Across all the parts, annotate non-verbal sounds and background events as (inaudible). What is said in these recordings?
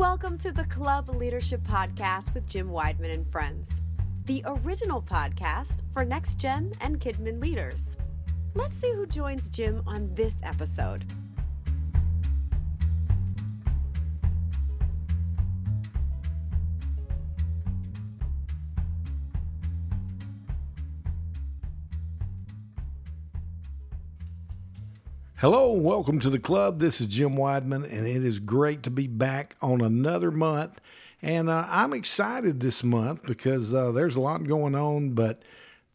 Welcome to the Club Leadership Podcast with Jim Wideman and Friends, the original podcast for next gen and KidMin leaders. Let's see who joins Jim on this episode. Hello, welcome to the club. This is Jim Wideman, and it is great to be back on another month. And uh, I'm excited this month because uh, there's a lot going on, but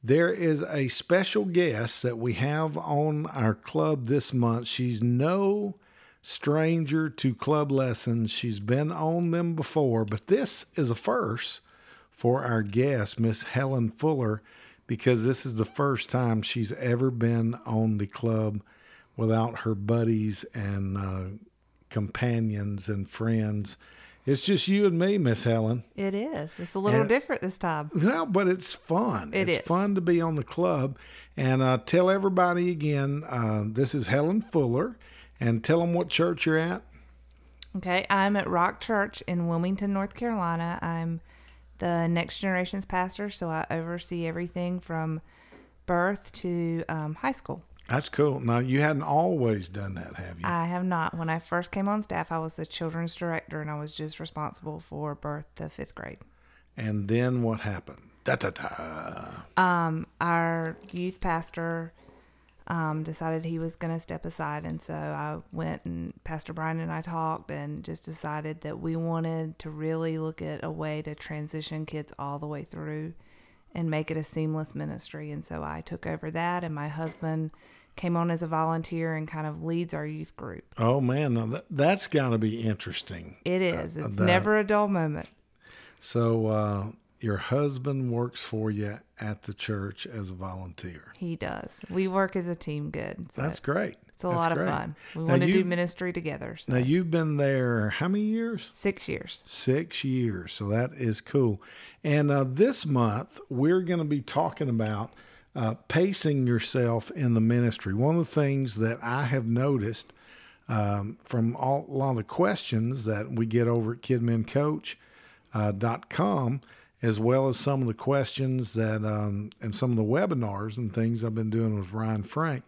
there is a special guest that we have on our club this month. She's no stranger to club lessons, she's been on them before, but this is a first for our guest, Miss Helen Fuller, because this is the first time she's ever been on the club without her buddies and uh, companions and friends. It's just you and me, Miss Helen. It is. It's a little And- different this time. Well, but it's fun. It it's is. fun to be on the club. And uh, tell everybody again, uh, this is Helen Fuller, and tell them what church you're at. Okay, I'm at Rock Church in Wilmington, North Carolina. I'm the next generation's pastor, so I oversee everything from birth to um, high school. That's cool. Now, you hadn't always done that, have you? I have not. When I first came on staff, I was the children's director, and I was just responsible for birth to fifth grade. and then what happened? Da da da. Um, our youth pastor um, decided he was going to step aside, and so I went and Pastor Brian and I talked, and just decided that we wanted to really look at a way to transition kids all the way through, and make it a seamless ministry. And so I took over that, and my husband came on as a volunteer and kind of leads our youth group. Oh, man. Now, that, that's got to be interesting. It is. It's that- never a dull moment. So, uh, your husband works for you at the church as a volunteer. He does. We work as a team. Good. So That's great. It's a That's lot of great. fun. We Now want to you- do ministry together. So. Now, you've been there how many years? Six years. Six years. So that is cool. And uh, this month, we're going to be talking about uh, pacing yourself in the ministry. One of the things that I have noticed um, from all, a lot of the questions that we get over at kidmincoach.com, as well as some of the questions that, um, and some of the webinars and things I've been doing with Ryan Frank,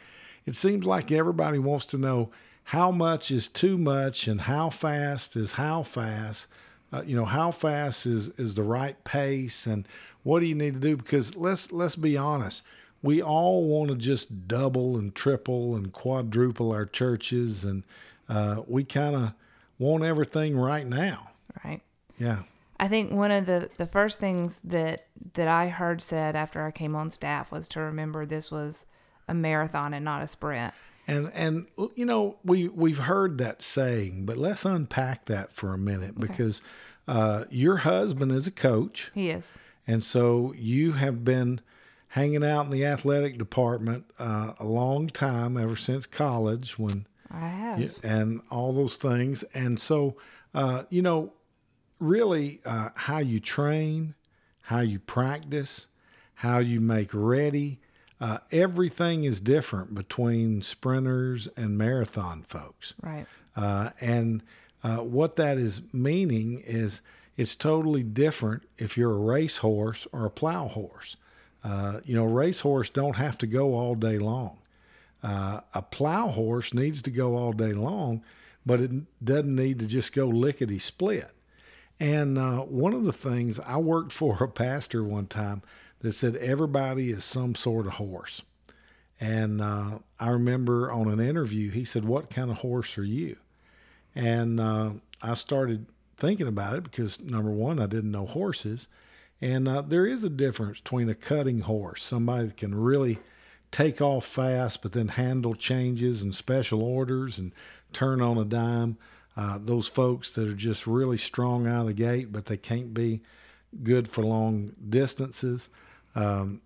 it seems like everybody wants to know how much is too much and how fast is how fast. Uh, you know, how fast is, is the right pace and what do you need to do? Because let's let's be honest, we all want to just double and triple and quadruple our churches, and uh, we kind of want everything right now. Right. Yeah. I think one of the, the first things that that I heard said after I came on staff was to remember this was a marathon and not a sprint. And and you know we we've heard that saying, but let's unpack that for a minute because uh, your husband is a coach, He is. and so you have been hanging out in the athletic department uh, a long time, ever since college when I have. Yeah, and all those things. And so, uh, you know, really uh, how you train, how you practice, how you make ready, uh, everything is different between sprinters and marathon folks. Right. Uh, and uh, what that is meaning is it's totally different if you're a racehorse or a plow horse. Uh, you know, a racehorse don't have to go all day long. Uh, a plow horse needs to go all day long, but it doesn't need to just go lickety split. And uh, one of the things I worked for a pastor one time that said everybody is some sort of horse. And uh, I remember on an interview, he said, What kind of horse are you? And uh, I started thinking about it because, number one, I didn't know horses. And uh, there is a difference between a cutting horse, somebody that can really take off fast, but then handle changes and special orders and turn on a dime. Uh, those folks that are just really strong out of the gate, but they can't be good for long distances. Um,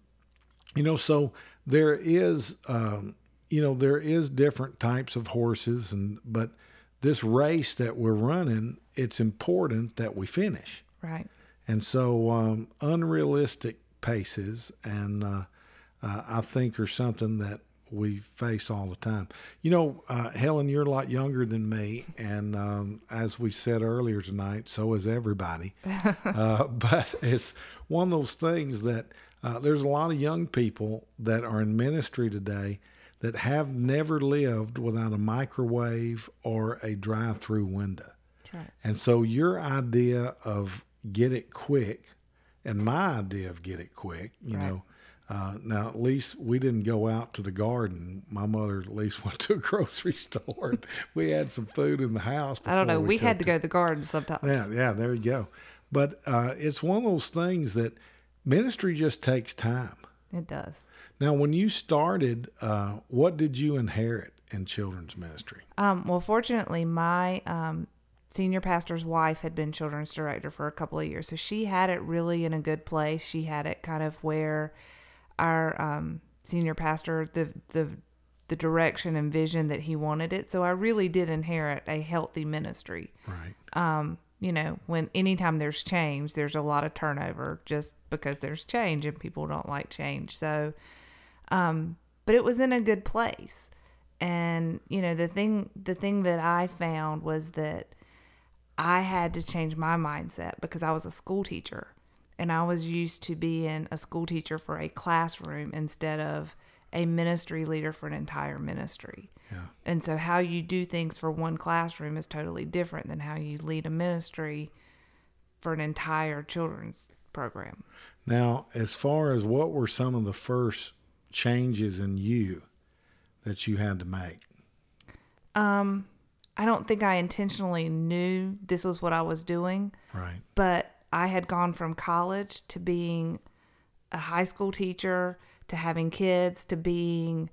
you know, so there is, um, you know, there is different types of horses, and but this race that we're running, it's important that we finish. Right. And so, um, unrealistic paces, and uh, uh, I think are something that we face all the time. You know, uh, Helen, you're a lot younger than me, and um, as we said earlier tonight, so is everybody. (laughs) uh, but it's one of those things that uh, there's a lot of young people that are in ministry today that have never lived without a microwave or a drive-through window. Right. And so your idea of get it quick and my idea of get it quick, you Right. know, uh, now at least we didn't go out to the garden. My mother at least (laughs) went to a grocery store. we had some food in the house. I don't know. before We, had to cooked go to the garden sometimes. Yeah, yeah, there you go. But uh, it's one of those things that ministry just takes time. It does. Now, when you started, uh, what did you inherit in children's ministry? Um, well, fortunately, my um, senior pastor's wife had been children's director for a couple of years, so she had it really in a good place. She had it kind of where our um, senior pastor the the the direction and vision that he wanted it. So I really did inherit a healthy ministry. Right. Um, you know, when anytime there's change, there's a lot of turnover just because there's change and people don't like change. So, um, but it was in a good place. And, you know, the thing, the thing that I found was that I had to change my mindset because I was a school teacher and I was used to being a school teacher for a classroom instead of a ministry leader for an entire ministry. Yeah. And so how you do things for one classroom is totally different than how you lead a ministry for an entire children's program. Now, as far as what were some of the first changes in you that you had to make? Um I don't think I intentionally knew this was what I was doing, Right. but I had gone from college to being a high school teacher to having kids to being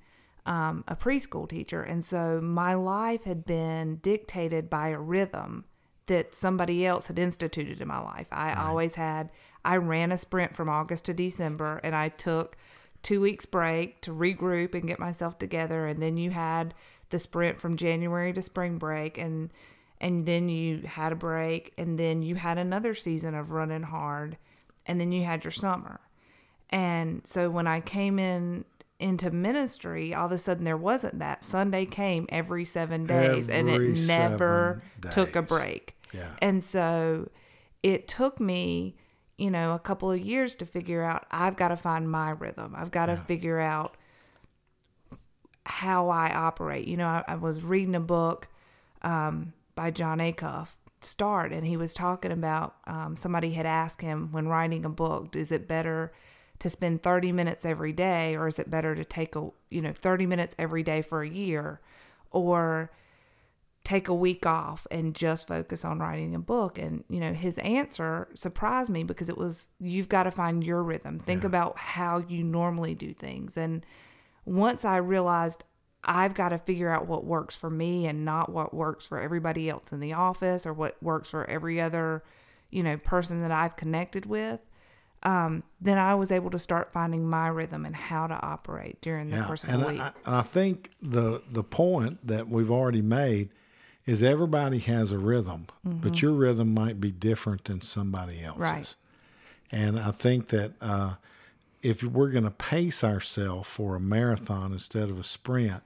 um, a preschool teacher. And so my life had been dictated by a rhythm that somebody else had instituted in my life. I always had, I ran a sprint from August to December and I took two weeks break to regroup and get myself together. And then you had the sprint from January to spring break and and then you had a break and then you had another season of running hard and then you had your summer. And so when i came in into ministry all of a sudden there wasn't that. Sunday came every seven days and it never took a break. Yeah. and so it took me you know a couple of years to figure out i've got to find my rhythm. I've got to figure out how I operate. You know, I, I was reading a book um, by Jon Acuff, Start, and he was talking about um, somebody had asked him when writing a book, is it better to spend 30 minutes every day or is it better to take a, you know, 30 minutes every day for a year or take a week off and just focus on writing a book? And you know his answer surprised me because it was you've got to find your rhythm. Think about how you normally do things. And once I realized I've got to figure out what works for me and not what works for everybody else in the office or what works for every other, you know, person that I've connected with, um, then I was able to start finding my rhythm and how to operate during the Yeah. course of And the week. I, and I think the the point that we've already made is everybody has a rhythm, but your rhythm might be different than somebody else's. Mm-hmm. Right. And I think that uh, if we're going to pace ourselves for a marathon instead of a sprint,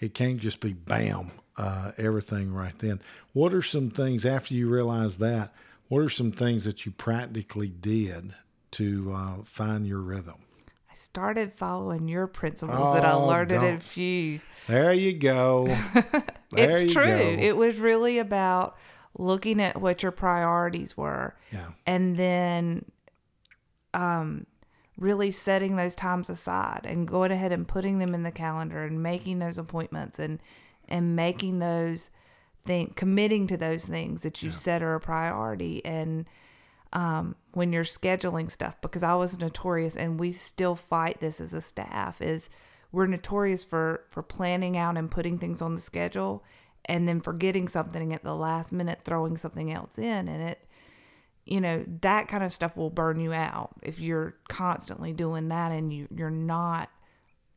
it can't just be bam, uh, everything right then. What are some things after you realize that? What are some things that you practically did to uh, find your rhythm? I started following your principles that I Oh, learned at. Infuse. There you go. (laughs) There it's you true. go. It was really about looking at what your priorities were yeah. and then um, really setting those times aside and going ahead and putting them in the calendar and making those appointments and and making those thing committing to those things that you set are a priority and um, when you're scheduling stuff because I was notorious and we still fight this as a staff is we're notorious for for planning out and putting things on the schedule and then forgetting something at the last minute throwing something else in and it you know that kind of stuff will burn you out if you're constantly doing that and you you're not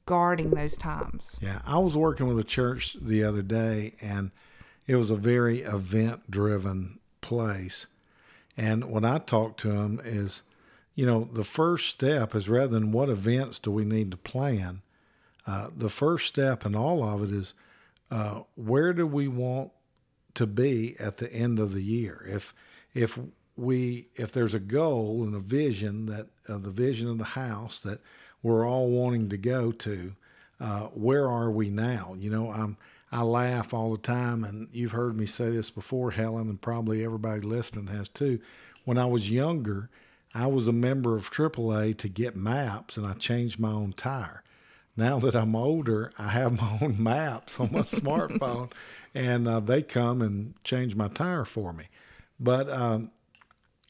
guarding those times Yeah. I was working with a church the other day, and it was a very event driven place. And when I talked to them, is, you know, the first step is rather than what events do we need to plan, uh, the first step in all of it is uh, where do we want to be at the end of the year? If if we if there's a goal and a vision that uh, the vision of the house that we're all wanting to go to, uh, where are we now? You know, I'm I laugh all the time, and you've heard me say this before, Helen, and probably everybody listening has too. When I was younger, I was a member of AAA to get maps, and I changed my own tire. Now that I'm older, I have my own (laughs) maps on my smartphone, and uh, they come and change my tire for me. But um,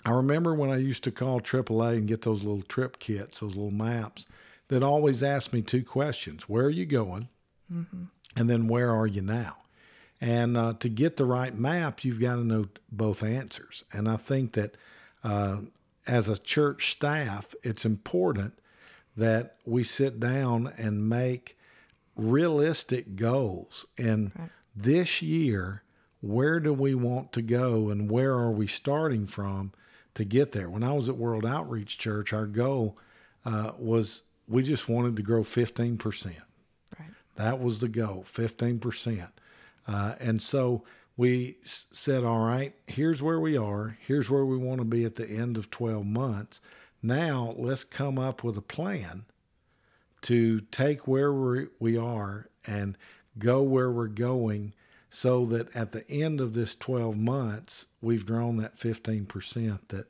I remember when I used to call AAA and get those little trip kits, those little maps, that always asked me two questions: Where are you going? Mm-hmm and then where are you now? And uh, to get the right map, you've got to know both answers. And I think that uh, as a church staff, it's important that we sit down and make realistic goals. And right. this year, where do we want to go and where are we starting from to get there? When I was at World Outreach Church, our goal uh, was we just wanted to grow 15%. That was the goal, 15%. Uh, and so we said, all right, here's where we are. Here's where we want to be at the end of 12 months. Now let's come up with a plan to take where we are and go where we're going so that at the end of this 12 months, we've grown that 15% that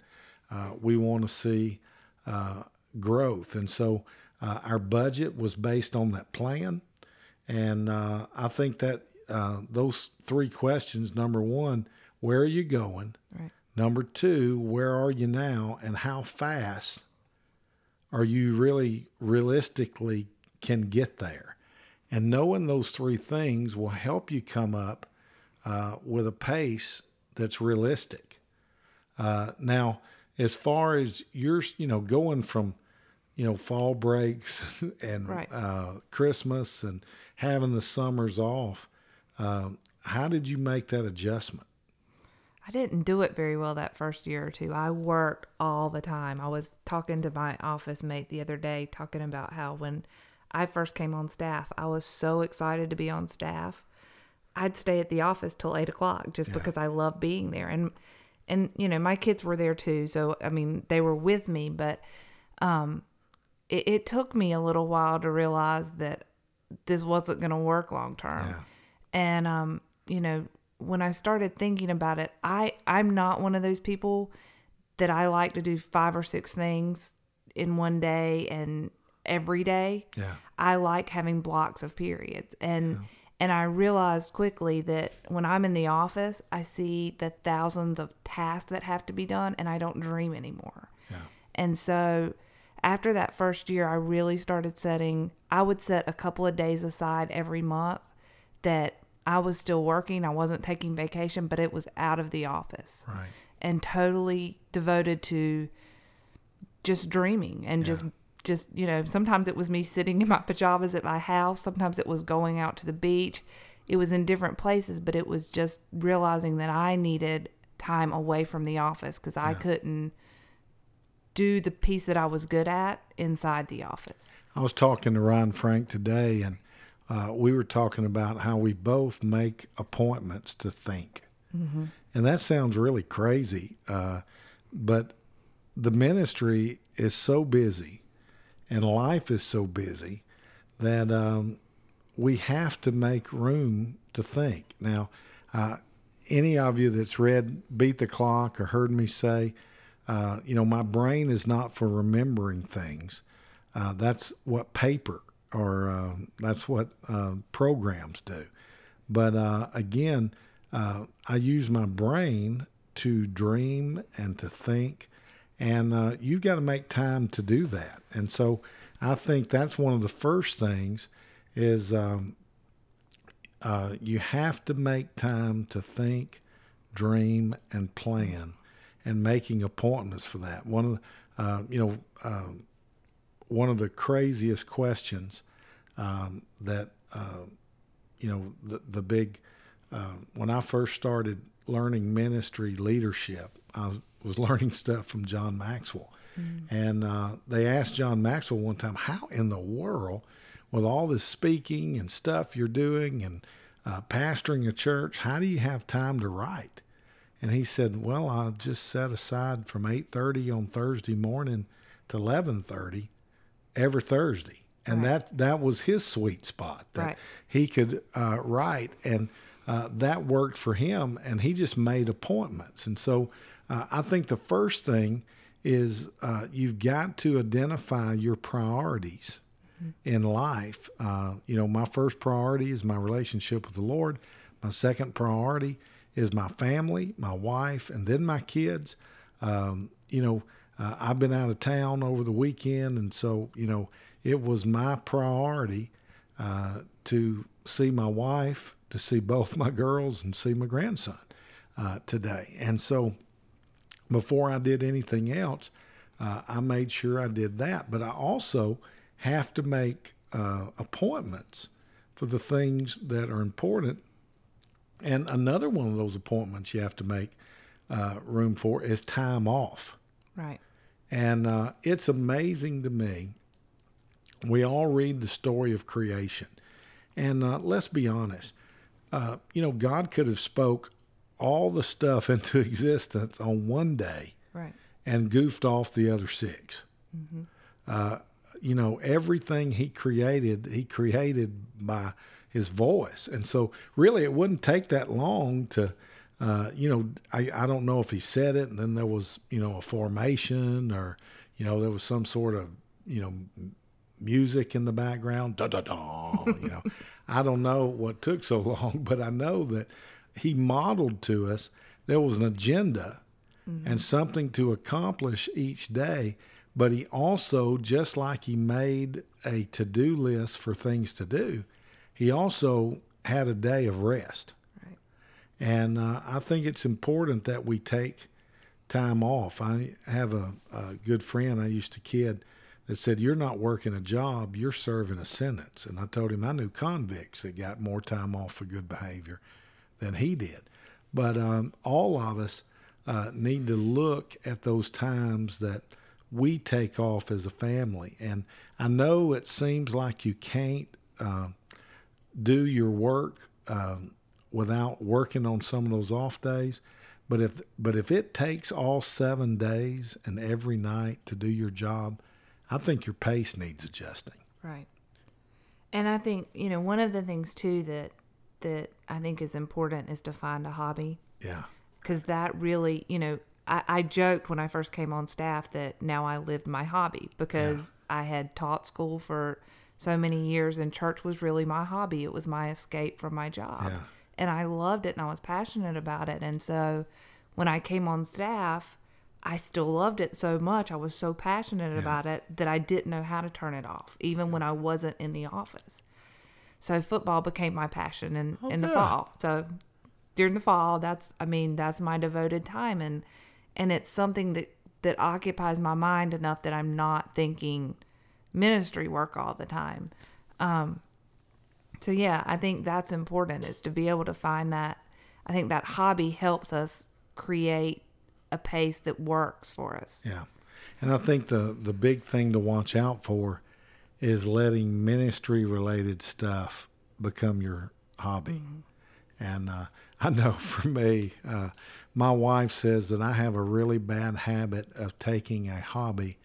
uh, we want to see uh, growth. And so uh, our budget was based on that plan. And uh, I think that uh, those three questions number one, where are you going? Right. Number two, where are you now? And how fast are you really realistically can get there? And knowing those three things will help you come up uh, with a pace that's realistic. Uh, now, as far as you're, you know, going from, you know, fall breaks (laughs) and right. uh, Christmas and having the summers off. Um, how did you make that adjustment? I didn't do it very well that first year or two. I worked all the time. I was talking to my office mate the other day, talking about how when I first came on staff, I was so excited to be on staff. I'd stay at the office till eight o'clock just yeah. because I love being there. And and you know, my kids were there too, so I mean, they were with me, but um, it, it took me a little while to realize that this wasn't going to work long term. Yeah. And um, you know, when I started thinking about it, I I'm not one of those people that I like to do five or six things in one day and every day. Yeah. I like having blocks of periods. And yeah. and I realized quickly that when I'm in the office, I see the thousands of tasks that have to be done and I don't dream anymore. Yeah. And so after that first year, I really started setting, I would set a couple of days aside every month that I was still working. I wasn't taking vacation, but it was out of the office. Right. And totally devoted to just dreaming and yeah. just just you know sometimes it was me sitting in my pajamas at my house sometimes it was going out to the beach it was in different places but it was just realizing that i needed time away from the office because i couldn't do the piece that I was good at inside the office. I was talking to Ryan Frank today, and uh, we were talking about how we both make appointments to think. Mm-hmm. And that sounds really crazy, uh, but the ministry is so busy and life is so busy that um, we have to make room to think. Now, uh, any of you that's read Beat the Clock or heard me say, uh, you know, my brain is not for remembering things. Uh, that's what paper or uh, that's what uh, programs do. But uh, again, I use my brain to dream and to think, and you've got to make time to do that. And so I think that's one of the first things is um, you have to make time to think, dream, and plan and making appointments for that. One of the, uh, you know, um, one of the craziest questions um, that uh, you know the the big uh, when I first started learning ministry leadership, I was, learning stuff from John Maxwell, mm. and uh, they asked John Maxwell one time, "How in the world with all this speaking and stuff you're doing and uh, pastoring a church, how do you have time to write? And he said, well, I just set aside from 8:30 on Thursday morning to 11:30 every Thursday. And Right. that that was his sweet spot that Right. he could uh, write and uh, that worked for him and he just made appointments. And so uh, I think the first thing is uh, you've got to identify your priorities in life. Uh, you know, my first priority is my relationship with the Lord. My second priority is my family, my wife, and then my kids. Um, you know, uh, I've been out of town over the weekend, and so you know, it was my priority uh, to see my wife, to see both (laughs) my girls, and see my grandson uh, today. And so, before I did anything else, uh, I made sure I did that. But I also have to make uh, appointments for the things that are important. And another one of those appointments you have to make uh, room for is time off. Right. And uh, it's amazing to me. We all read the story of creation, and uh, let's be honest. Uh, you know, God could have spoke all the stuff (laughs) into existence on one day Right. and goofed off the other 6 Uh, you know, everything He created, He created by His voice, and so really, it wouldn't take that long to. Uh, you know, I, I don't know if he said it, and then there was, you know, a formation, or you know, there was some sort of, you know, music in the background, (laughs) da da da. You know, (laughs) I don't know what took so long, but I know that he modeled to us there was an agenda and something to accomplish each day. But he also, just like he made a to do list for things to do, he also had a day of rest. Right. And uh, I think it's important that we take time off. I have a, a good friend I used to kid that said, You're not working a job, you're serving a sentence. And I told him I knew convicts that got more time off for good behavior than he did. But um, all of us uh, need to look at those times that we take off as a family. And I know it seems like you can't uh, do your work um, without working on some of those off days. But if but if it takes all seven days and every night to do your job, I think your pace needs adjusting. Right. And I think, you know, one of the things too that that I think is important is to find a hobby Yeah, because that really, you know, I, I joked when I first came on staff that now I lived my hobby because I had taught school for so many years and church was really my hobby. It was my escape from my job. Yeah. And I loved it and I was passionate about it. And so when I came on staff, I still loved it so much. I was so passionate about it that I didn't know how to turn it off, even when I wasn't in the office. So football became my passion in, in the good. fall. So during the fall, that's I mean, that's my devoted time and and it's something that that occupies my mind enough that I'm not thinking ministry work all the time. Um so yeah, I think that's important is to be able to find that I think that hobby helps us create a pace that works for us. yeah. And I think the the big thing to watch out for is letting ministry related stuff become your hobby. And uh, (laughs) I know for me, uh, my wife says that I have a really bad habit of taking a hobby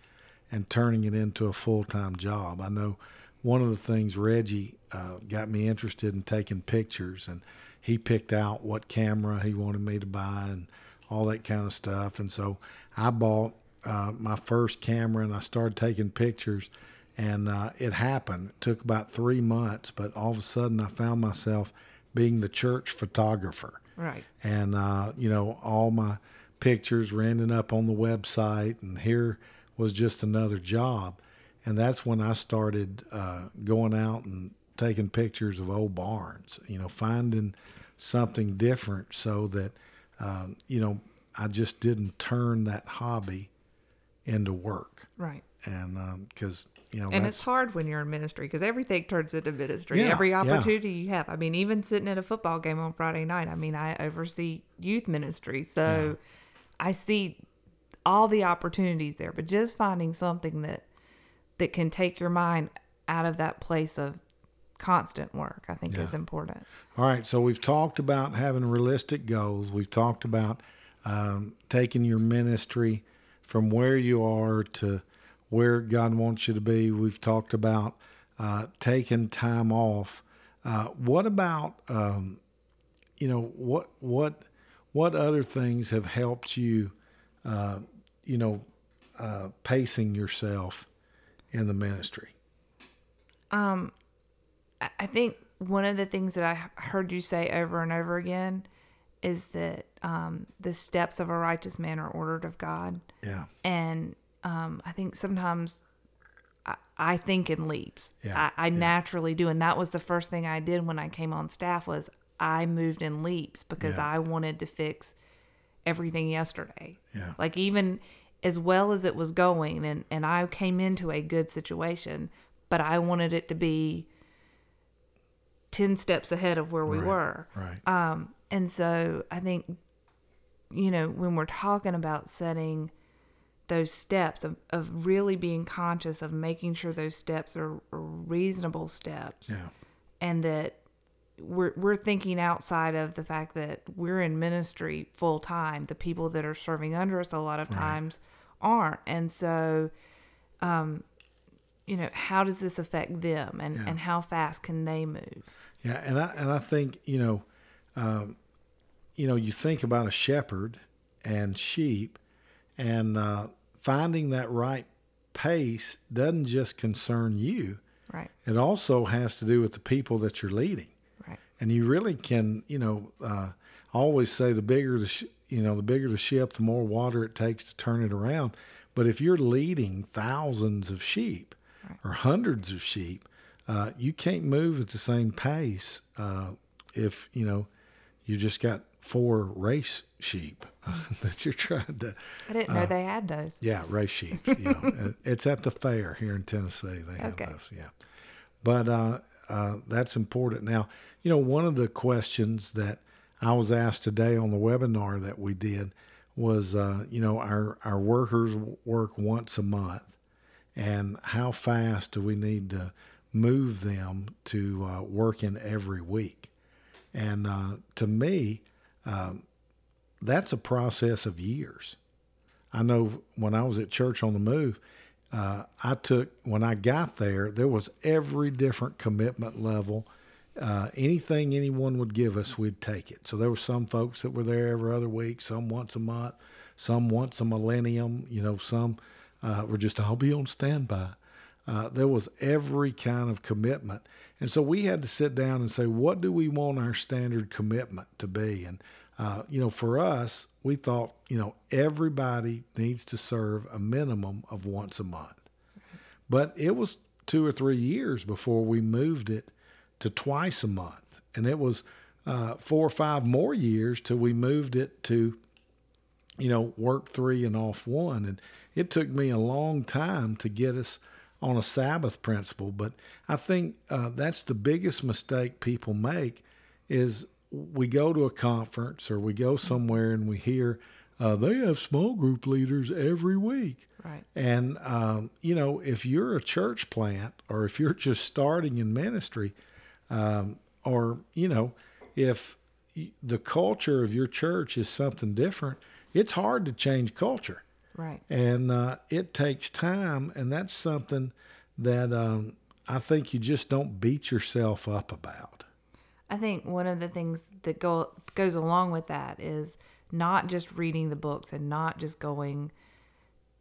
and turning it into a full time job. I know one of the things Reggie uh, got me interested in taking pictures, and he picked out what camera he wanted me to buy and all that kind of stuff. And so I bought uh, my first camera and I started taking pictures. And uh, it happened. It took about three months, but all of a sudden I found myself being the church photographer Right. and uh, you know all my pictures were ending up on the website and here was just another job and that's when i started uh, going out and taking pictures of old barns you know finding something different so that um, you know i just didn't turn that hobby into work Right. and because you know And it's hard when you're in ministry because everything turns into ministry. Yeah, Every yeah. opportunity you have. I mean, even sitting at a football game on Friday night, I mean, I oversee youth ministry. So I see all the opportunities there, but just finding something that that can take your mind out of that place of constant work, I think Yeah. is important. All right, so we've talked about having realistic goals. We've talked about um, taking your ministry from where you are to where God wants you to be. We've talked about uh, taking time off. Uh, what about um, you know what what what other things have helped you? Uh, you know, uh, pacing yourself in the ministry. Um, I think one of the things that I heard you say over and over again is that um, the steps of a righteous man are ordered of God. Yeah, And um, I think sometimes I, I think in leaps. Yeah, I, I naturally do. And that was the first thing I did when I came on staff was I moved in leaps because Yeah. I wanted to fix everything yesterday. Yeah. Like even as well as it was going and, and I came into a good situation, but I wanted it to be 10 steps ahead of where we Right, were. right. Um, and so I think, you know, when we're talking about setting those steps of, of really being conscious of making sure those steps are, reasonable steps yeah, and that we're, we're thinking outside of the fact that we're in ministry full time. The people that are serving under us a lot of times aren't. And so, um, you know, how does this affect them and, Yeah. and how fast can they move? Yeah, and I and I think you know, um, you know, you think about a shepherd and sheep, and uh, finding that right pace doesn't just concern you. Right. It also has to do with the people that you're leading, Right. and you really can, you know, uh, always say the bigger the sh- you know the bigger the ship, the more water it takes to turn it around. But if you're leading thousands of sheep or hundreds of sheep, uh, you can't move at the same pace uh, if you know you just got four race sheep (laughs) that you're trying to. I didn't know they had those. Yeah, race sheep. You (laughs) know, it's at the fair here in Tennessee. They have Okay. those. Yeah, but uh, uh, that's important. Now, you know, one of the questions that I was asked today on the webinar that we did was, uh, you know, our our workers work once a month, and how fast do we need to move them to uh, working every week? And uh, to me, um, that's a process of years. I know when I was at Church on the Move, uh, I took, when I got there, there was every different commitment level. Uh, anything anyone would give us, we'd take it. So there were some folks that were there every other week, some once a month, some once a millennium, you know, some uh, were just, I'll be on standby. Uh, there was every kind of commitment. And so we had to sit down and say, what do we want our standard commitment to be? And, uh, you know, for us, we thought, you know, everybody needs to serve a minimum of once a month. But it was two or three years before we moved it to twice a month. And it was uh, four or five more years till we moved it to you know, work three and off one. And it took me a long time to get us on a Sabbath principle. But I think uh, that's the biggest mistake people make is we go to a conference or we go somewhere and we hear uh, they have small group leaders every week. Right. And, um, you know, if you're a church plant or if you're just starting in ministry, um, or, you know, if the culture of your church is something different, it's hard to change culture. Right. And uh, it takes time. And that's something that um, I think you just don't beat yourself up about. I think one of the things that go goes along with that is not just reading the books and not just going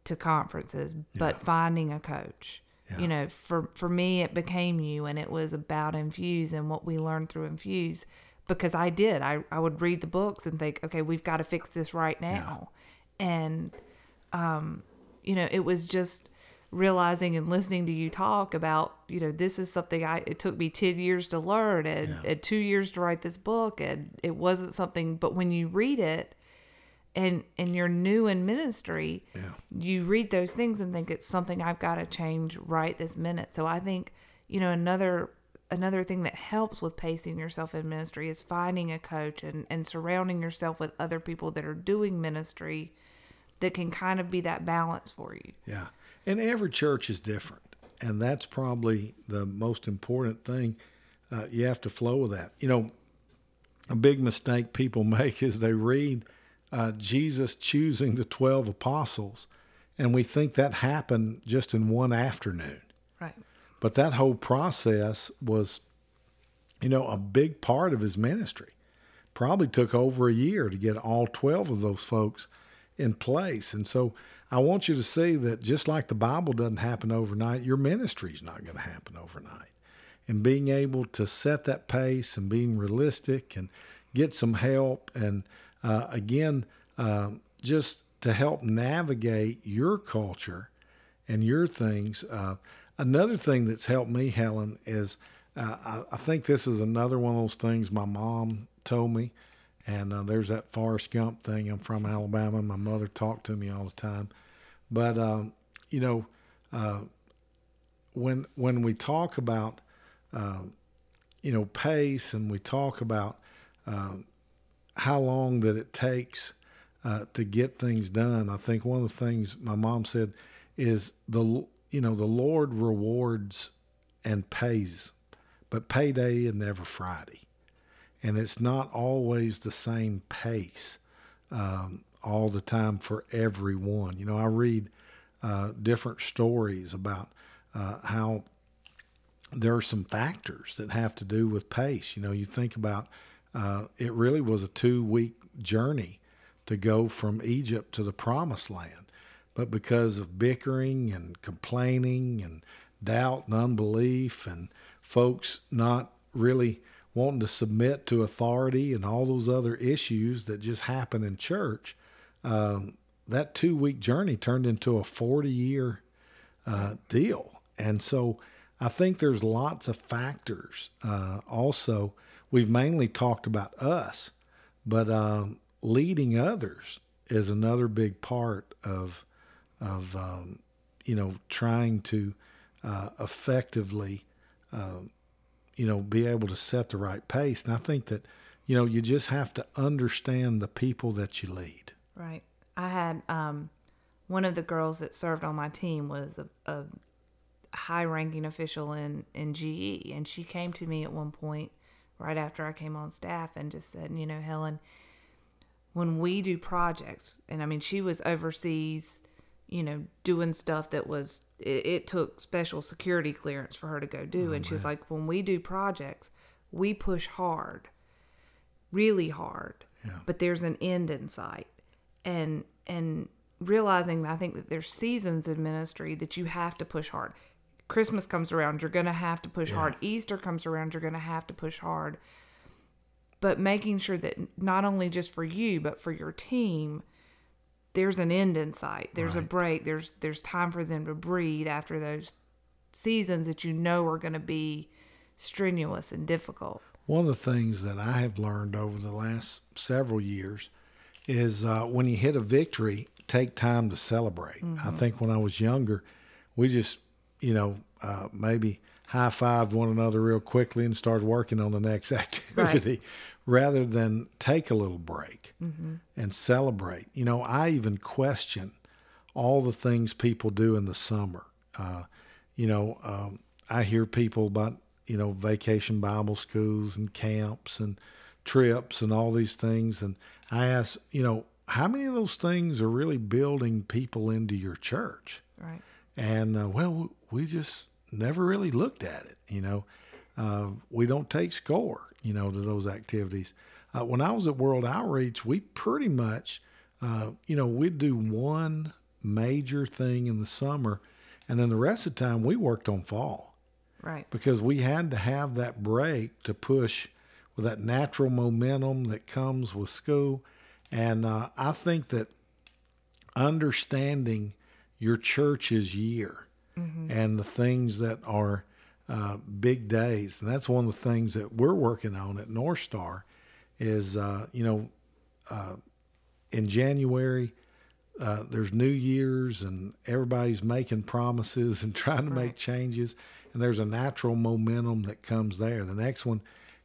to conferences, but finding a coach. Yeah. You know, for for me, it became you, and it was about Infuse and what we learned through Infuse. Because I did, I I would read the books and think, okay, we've got to fix this right now, and um, you know, it was just realizing and listening to you talk about, you know, this is something I it took me 10 years to learn and, Yeah. and 2 years to write this book and it wasn't something but when you read it and and you're new in ministry, Yeah. you read those things and think it's something I've got to change right this minute. So I think, you know, another another thing that helps with pacing yourself in ministry is finding a coach and, and surrounding yourself with other people that are doing ministry that can kind of be that balance for you. Yeah. And every church is different. And that's probably the most important thing uh, you have to flow with that. You know, a big mistake people (laughs) make is they read uh, Jesus choosing the 12 apostles, and we think that happened just in one afternoon. Right. But that whole process was, you know, a big part of his ministry. Probably took over a year to get all 12 of those folks in place. And so I want you to see that just like the Bible doesn't happen overnight, your ministry is not going to happen overnight. And being able to set that pace and being realistic and get some help and uh, again, uh, just to help navigate your culture and your things. Uh, another thing that's helped me, Helen, is uh, I, I, think this is another one of those things my mom told me. And uh, there's that Forrest Gump thing. I'm from Alabama. My mother talked to me all the time. But, um, you know, uh, when, when we talk about, um, you know, pace and we talk about um, how long that it takes uh, to get things done. I think one of the things my mom said is the you know the Lord rewards and pays, but payday is never Friday, and it's not always the same pace um, all the time for everyone. You know, I read uh, different stories about uh, how there are some factors that have to do with pace. You know, you think about uh, it really was a two week journey to go from Egypt to the promised land. But because of bickering and complaining and doubt and unbelief and folks not really wanting to submit to authority and all those other issues that just happen in church, um, that two week journey turned into a 40 year uh, deal. And so I think there's lots of factors uh, also we've mainly talked about us, but um, leading others is another big part of of um, you know trying to uh, effectively um, you know be able to set the right pace. And I think that you know you just have to understand the people that you lead. Right. I had um, one of the girls that served on my team was a, a high ranking official in in GE, and she came to me at one point right after I came on staff and just said, you know, Helen, when we do projects, and I mean, she was overseas, you know, doing stuff that was, it, it took special security clearance for her to go do. Oh, and she was like, when we do projects, we push hard, really hard, yeah. but there's an end in sight. And, and, realizing I think that there's seasons in ministry that you have to push hard. Christmas comes around, you're going to have to push yeah. hard. Easter comes around, you're going to have to push hard. But making sure that not only just for you, but for your team, there's an end in sight. There's right. a break. There's there's time for them to breathe after those seasons that you know are going to be strenuous and difficult. One of the things that I have learned over the last several years is uh, when you hit a victory, take time to celebrate. Mm-hmm. I think when I was younger, we just you know, uh, maybe high fived one another real quickly and started working on the next (laughs) activity right. rather than take a little break mm-hmm. and celebrate. You know, I even question all the things people do in the summer. Uh, you know, um, I hear people about, you know, vacation Bible schools and camps and trips and all these things. And I ask, you know, how many of those things are really building people into your church? Right. And uh, well, we just never really looked at it. You know, uh, we don't take score, you know, to those activities. Uh, when I was at World Outreach, we pretty much, uh, you know, we'd do one major thing in the summer, and then the rest of the time we worked on fall. Right. Because we had to have that break to push with that natural momentum that comes with school. And uh, I think that understanding your church's year mm-hmm. and the things that are uh, big days. And that's one of the things that we're working on at North Star is, uh, you know, uh, in January, uh, there's New Year's and everybody's making promises (laughs) and trying to right. make changes. And there's a natural momentum that comes there. The next one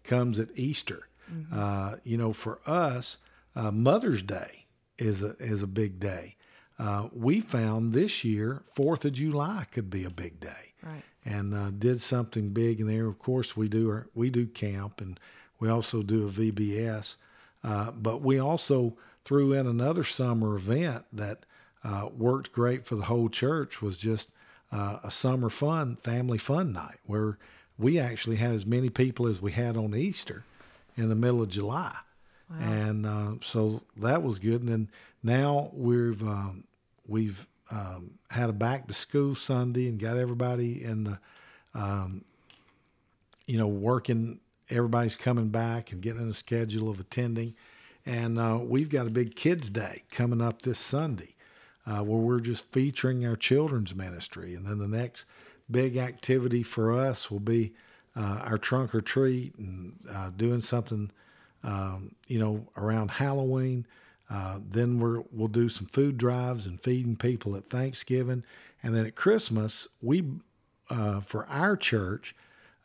comes at Easter. Mm-hmm. Uh, you know, for us, uh, Mother's Day is a, is a big day. uh, we found this year Fourth of July could be a big day, Right. and uh, did something big in there. Of course, we do our, we do camp, and we also do a VBS, uh, but we also threw in another summer event that uh, worked great for the whole church. Was just uh, a summer fun family fun night where we actually had as many people as we had on Easter in the middle of July. And uh, so that was good. And then now we've um, we've um, had a back to school Sunday and got everybody in the um, you know working. Everybody's coming back and getting a schedule of attending. And uh, we've got a big kids' day coming up this Sunday uh, where we're just featuring our children's ministry. And then the next big activity for us will be uh, our trunk or treat and uh, doing something, um, you know, around Halloween. Uh, then we're, we'll do some food drives and feeding people at Thanksgiving. And then at Christmas, we, uh, for our church,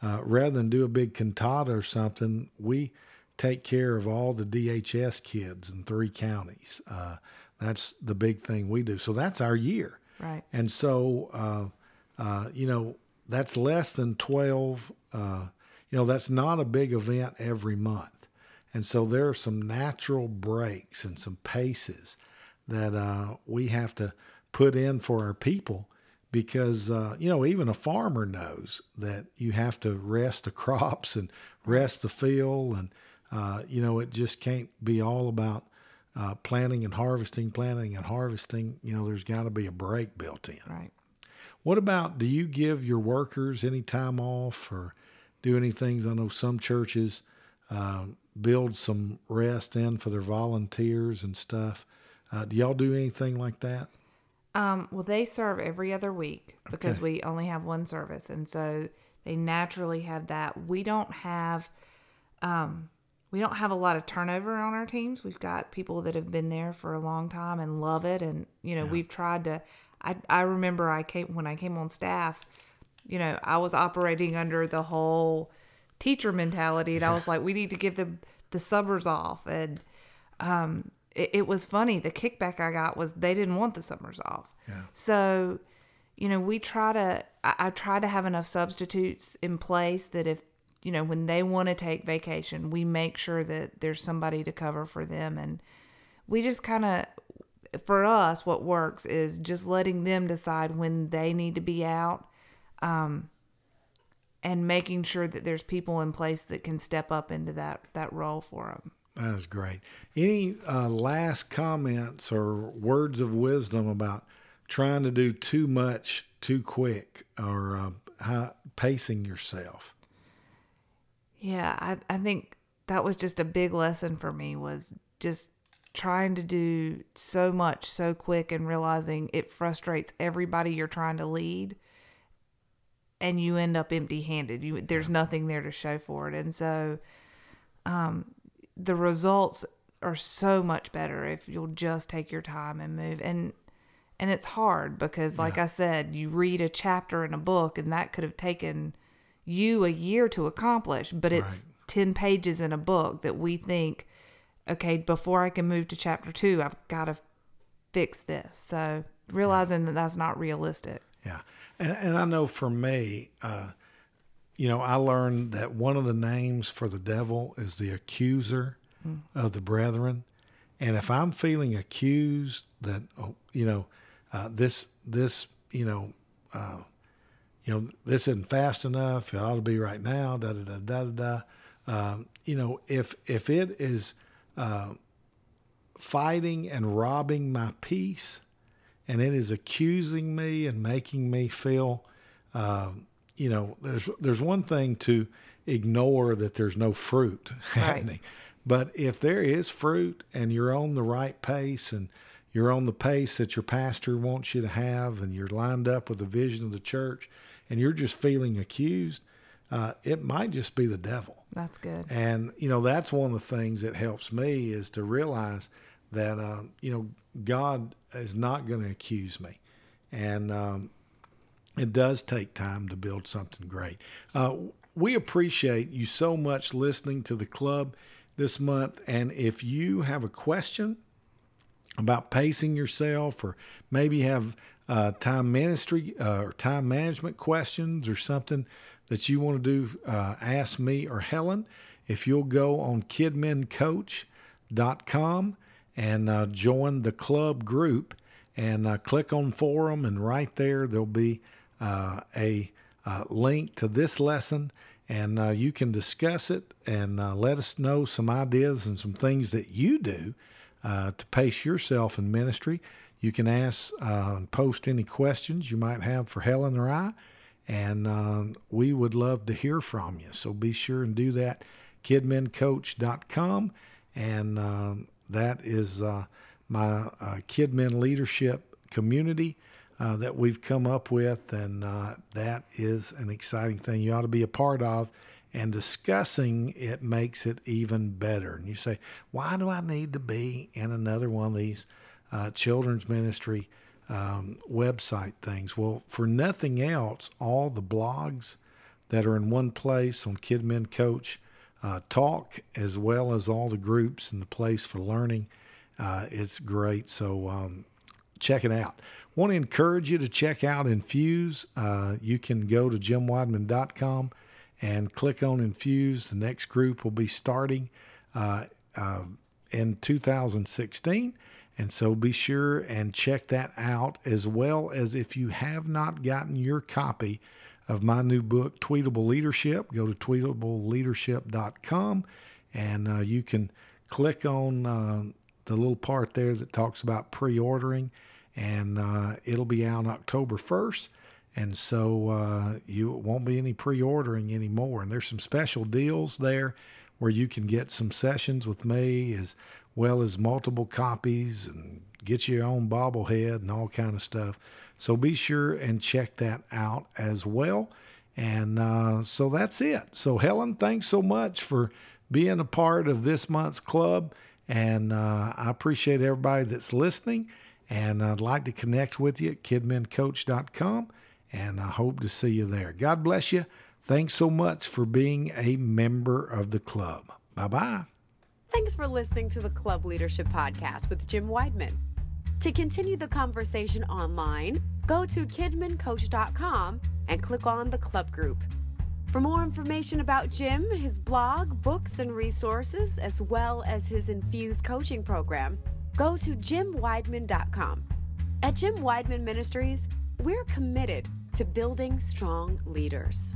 uh, rather than do a big cantata or something, we take care of all the DHS kids in three counties. Uh, that's the big thing we do. So that's our year. Right. And so, uh, you know, that's less than 12. Uh, you know, that's not a big event every month. And so there are some natural breaks and some paces that uh, we have to put in for our people because, uh, you know, even a farmer knows that you have to rest the (laughs) crops and rest the field. And, uh, you know, it just can't be all about uh, planting and harvesting, planting and harvesting. You know, there's got to be a break built in. Right. What about do you give your workers any time off or do any things? I know some churches um, build some rest in for their volunteers and stuff. Uh, do y'all do anything like that? Um, well, they serve every other week because Okay. we only have one service, and so they naturally have that. We don't have, um, we don't have a lot of turnover on our teams. We've got people that have been there for a long time and love it, and you know we've tried to. I I remember I came when I came on staff. You know, I was operating under the whole teacher mentality, and I was like, we need to give the the summers off, and um, it, it was funny. The kickback I got was they didn't want the summers off. Yeah. So, you know, we try to, I, I try to have enough substitutes in place that if, you know, when they want to take vacation, we make sure that there's somebody to cover for them. And we just kind of, for us, what works is just letting them decide when they need to be out. Um, and making sure that there's people in place that can step up into that, that role for them. That is great. Any uh, last comments or words of wisdom about trying to do too much too quick or uh, how, pacing yourself? Yeah, I, I think that was just a big lesson for me was just trying to do so much so quick and realizing it frustrates everybody you're trying to lead and you end up empty handed. You there's nothing there to show for it. And so um the results are so much better if you'll just take your time and move and and it's hard because like I said, you read a chapter in a book and that could have taken you a year to accomplish, but it's 10 pages in a book that we think okay, before I can move to chapter 2, I've got to fix this. So realizing that that's not realistic. Yeah. And, and I know for me, uh, you know, I learned that one of the names for the devil is the accuser of the brethren. And if I'm feeling accused that, oh, you know, uh, this, this, you know, uh, you know, this isn't fast enough. It ought to be right now. Da da da da da. da. Um, you know, if if it is uh, fighting and robbing my peace, and it is accusing me and making me feel, um, you know, there's there's one thing to ignore that there's no fruit (laughs) happening, but if there is fruit and you're on the right pace and you're on the pace that your pastor wants you to have, and you're lined up with the vision of the church, and you're just feeling accused, uh, it might just be the devil. That's good. And you know that's one of the things that helps me is to realize that um, you know God is not going to accuse me, and um, it does take time to build something great. Uh, we appreciate you so much listening to the club this month, and if you have a question about pacing yourself, or maybe have uh, time ministry uh, or time management questions or something that you want to do, uh, ask me or Helen. If you'll go on kidmincoach.com and uh, join the club group and uh, click on forum, and right there there'll be uh, a link to this lesson and uh, you can discuss it and uh, let us know some ideas and some things that you do uh, to pace yourself in ministry. You can ask and post any questions you might have for Helen or I, and we would love to hear from you. So be sure and do that. KidminCoach.com, and um, that is my KidMin leadership community uh, that we've come up with, and uh, that is an exciting thing you ought to be a part of. And discussing it makes it even better. And you say, why do I need to be in another one of these uh, children's ministry um, website things? Well, for nothing else, all the blogs that are in one place on Kid Min Coach uh, talk, as well as all the groups and the place for learning. Uh, it's great. So um, check it out. Want to encourage you to check out Infuse. Uh, you can go to jimwideman.com and click on Infuse. The next group will be starting uh, uh, in 2016. And so be sure and check that out, as well as if you have not gotten your copy of my new book, Tweetable Leadership, go to tweetableleadership.com and uh, you can click on uh, the little part there that talks about pre ordering and uh, it'll be out October 1st. And so uh, you won't be any pre-ordering anymore. And there's some special deals there where you can get some sessions with me as well as multiple copies and get your own bobblehead and all kind of stuff. So be sure and check that out as well. And uh, so that's it. So Helen, thanks so much for being a part of this month's club. And uh, I appreciate everybody that's listening. And I'd like to connect with you at kidmincoach.com, and I hope to see you there. God bless you. Thanks so much for being a member of the club. Bye bye. Thanks for listening to the Club Leadership Podcast with Jim Wideman. To continue the conversation online, go to kidmincoach.com and click on the club group. For more information about Jim, his blog, books, and resources, as well as his Infuse coaching program, go to jimwideman.com. At Jim Wideman Ministries, we're committed to building strong leaders.